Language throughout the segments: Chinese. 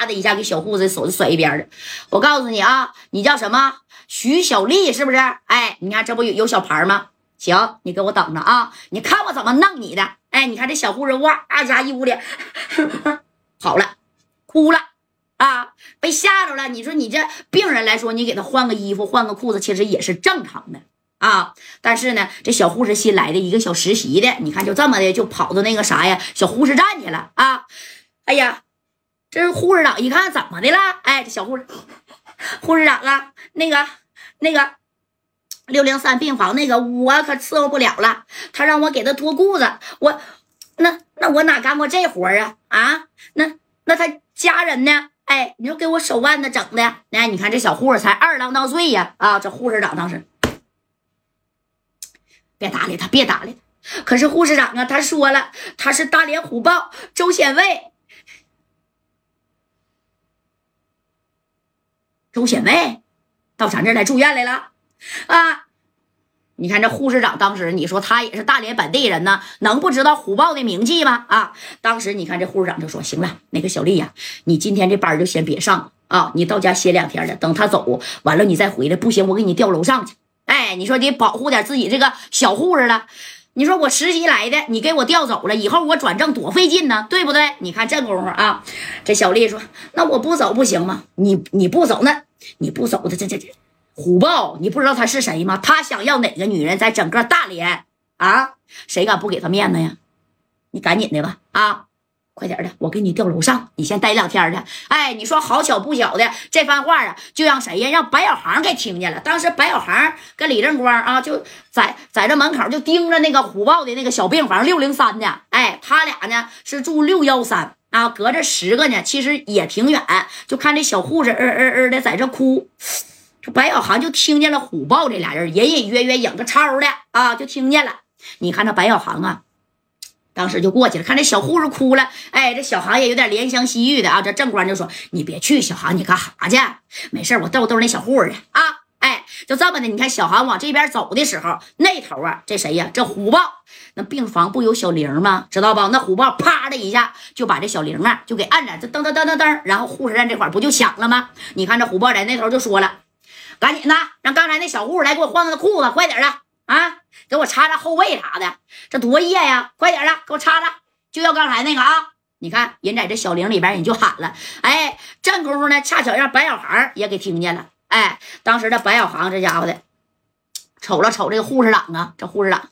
啪的一下给小护士手就甩一边了。我告诉你啊，你叫什么？徐小丽是不是？哎，你看这不有有小牌吗？行，你给我等着啊！你看我怎么弄你的！哎，你看这小护士哇家一捂脸，好了，哭了啊，被吓着了。你说你这病人来说，你给他换个衣服、换个裤子，其实也是正常的啊。但是呢，这小护士新来的一个小实习的，你看就这么的就跑到那个啥呀小护士站去了啊！哎呀，这是护士长一看怎么的了？哎，这小护士，护士长啊，那个那个。六零三病房那个我可伺候不了了，他让我给他脱裤子，我那那我哪干过这活啊啊？那那他家人呢？哎，你说给我手腕子整的，哎，你看这小护士才二郎当岁呀啊！这护士长当时别搭理他，别搭理他。可是护士长啊，他说了，他是大连虎豹周显卫，周显卫到咱这来住院来了。啊，你看这护士长当时，你说他也是大连本地人呢，能不知道虎豹的名气吗？啊，当时你看这护士长就说：“行了，那个小丽呀，你今天这班就先别上了啊，你到家歇两天了，等他走完了你再回来。不行，我给你调楼上去。哎，你说得保护点自己这个小护士了。你说我实习来的，你给我调走了，以后我转正多费劲呢，对不对？你看这功夫啊，这小丽说：那我不走不行吗？你你不走，那你不走的这这这。”虎豹，你不知道他是谁吗？他想要哪个女人，在整个大连啊，谁敢不给他面子呀？你赶紧的吧，啊，快点的，我给你调楼上，你先待两天去。哎，你说好巧不巧的，这番话啊，就让谁呀？让白小航给听见了。当时白小航跟李正光啊，就在在这门口就盯着那个虎豹的那个小病房六零三呢。哎，他俩呢是住六幺三啊，隔着十个呢，其实也挺远。就看这小护士呃呃呃的在这哭。这白小航就听见了虎豹这俩人隐隐约约影个超的啊，就听见了。你看这白小航啊，当时就过去了，看这小护士哭了，哎，这小航也有点怜香惜玉的啊。这正官就说：“你别去，小航，你干哈去？没事，我逗逗那小护士去啊。”哎，就这么的。你看小航往这边走的时候，那头啊，这谁呀？这虎豹那病房不有小玲吗？知道不？那虎豹啪的一下就把这小玲啊就给按着，这噔噔噔噔噔，然后护士站这块不就响了吗？你看这虎豹在那头就说了。赶紧的，让刚才那小护士来给我换个裤子，快点的啊！给我擦擦后背啥的，这多热呀！快点的，给我擦擦，就要刚才那个啊！你看人在这小林里边，人就喊了，哎，这功夫呢，恰巧让白小航也给听见了。哎，当时这白小航这家伙的，瞅了瞅这个护士长啊，这护士长，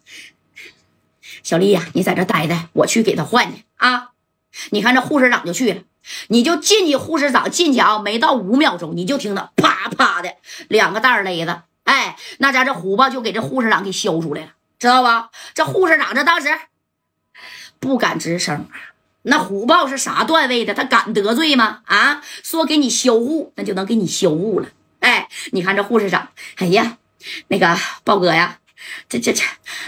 小丽呀，你在这待待，我去给他换去啊！你看这护士长就去了。你就进去，护士长进去啊，没到五秒钟，你就听到啪啪的两个袋勒子，哎，那家这虎豹就给这护士长给削出来了，知道吧？这护士长这当时不敢吱声。那虎豹是啥段位的？他敢得罪吗？啊，说给你修护，那就能给你修护了。哎，你看这护士长，哎呀，那个豹哥呀，这这这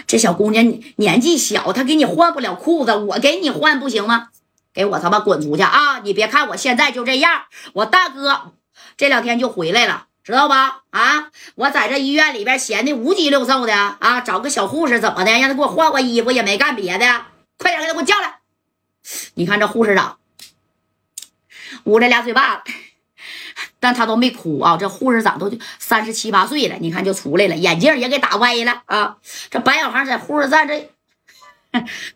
这小姑娘年纪小，她给你换不了裤子，我给你换不行吗？给我他妈滚出去啊！你别看我现在就这样，我大哥这两天就回来了，知道吧？啊，我在这医院里边闲的五脊六兽的啊，找个小护士怎么的，让他给我换换衣服，也没干别的，快点给他给我叫来！你看这护士长捂着俩嘴巴子，但他都没哭啊。这护士长都三十七八岁了，你看就出来了，眼镜也给打歪了啊。这白小航在护士站这。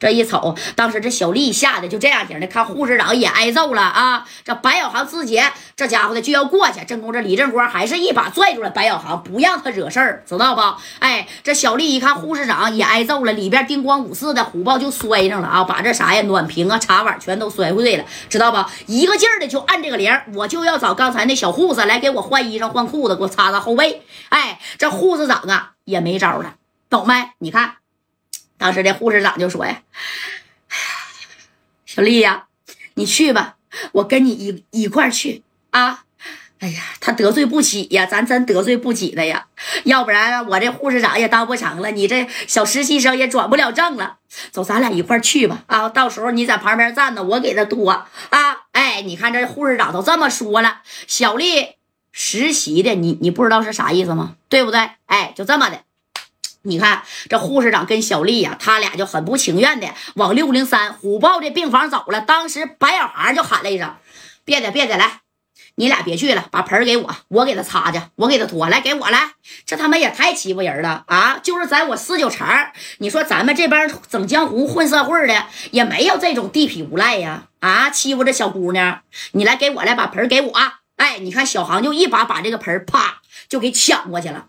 这一瞅，当时这小丽吓得就这样型的，看护士长也挨揍了啊！这白小航自己这家伙的就要过去，正宫这李正光还是一把拽住了白小航，不让他惹事儿，知道不？哎，这小丽一看护士长也挨揍了，里边叮咣五四的，虎豹就摔上了啊！把这啥呀，暖瓶啊、茶碗全都摔碎了，知道不？一个劲儿的就按这个铃，我就要找刚才那小护士来给我换衣裳、换裤子，给我擦擦后背。哎，这护士长啊也没招了，懂没？你看。当时这护士长就说呀：“小丽呀，你去吧，我跟你一一块去啊。哎呀，他得罪不起呀，咱真得罪不起他呀。要不然我这护士长也当不成了，你这小实习生也转不了正了。走，咱俩一块去吧。啊，到时候你在旁边站着，我给他多啊。哎，你看这护士长都这么说了，小丽实习的，你你不知道是啥意思吗？对不对？哎，就这么的。”你看这护士长跟小丽呀，他俩就很不情愿的往六零三虎豹这病房走了。当时白小航就喊了一声：“别的别的，来，你俩别去了，把盆给我，我给他擦去，我给他拖来，给我来。这他妈也太欺负人了啊！就是在我四九城，你说咱们这边整江湖混社会的，也没有这种地痞无赖呀！啊，欺负这小姑娘，你来给我来把盆给我。哎，你看小航就一把把这个盆啪就给抢过去了。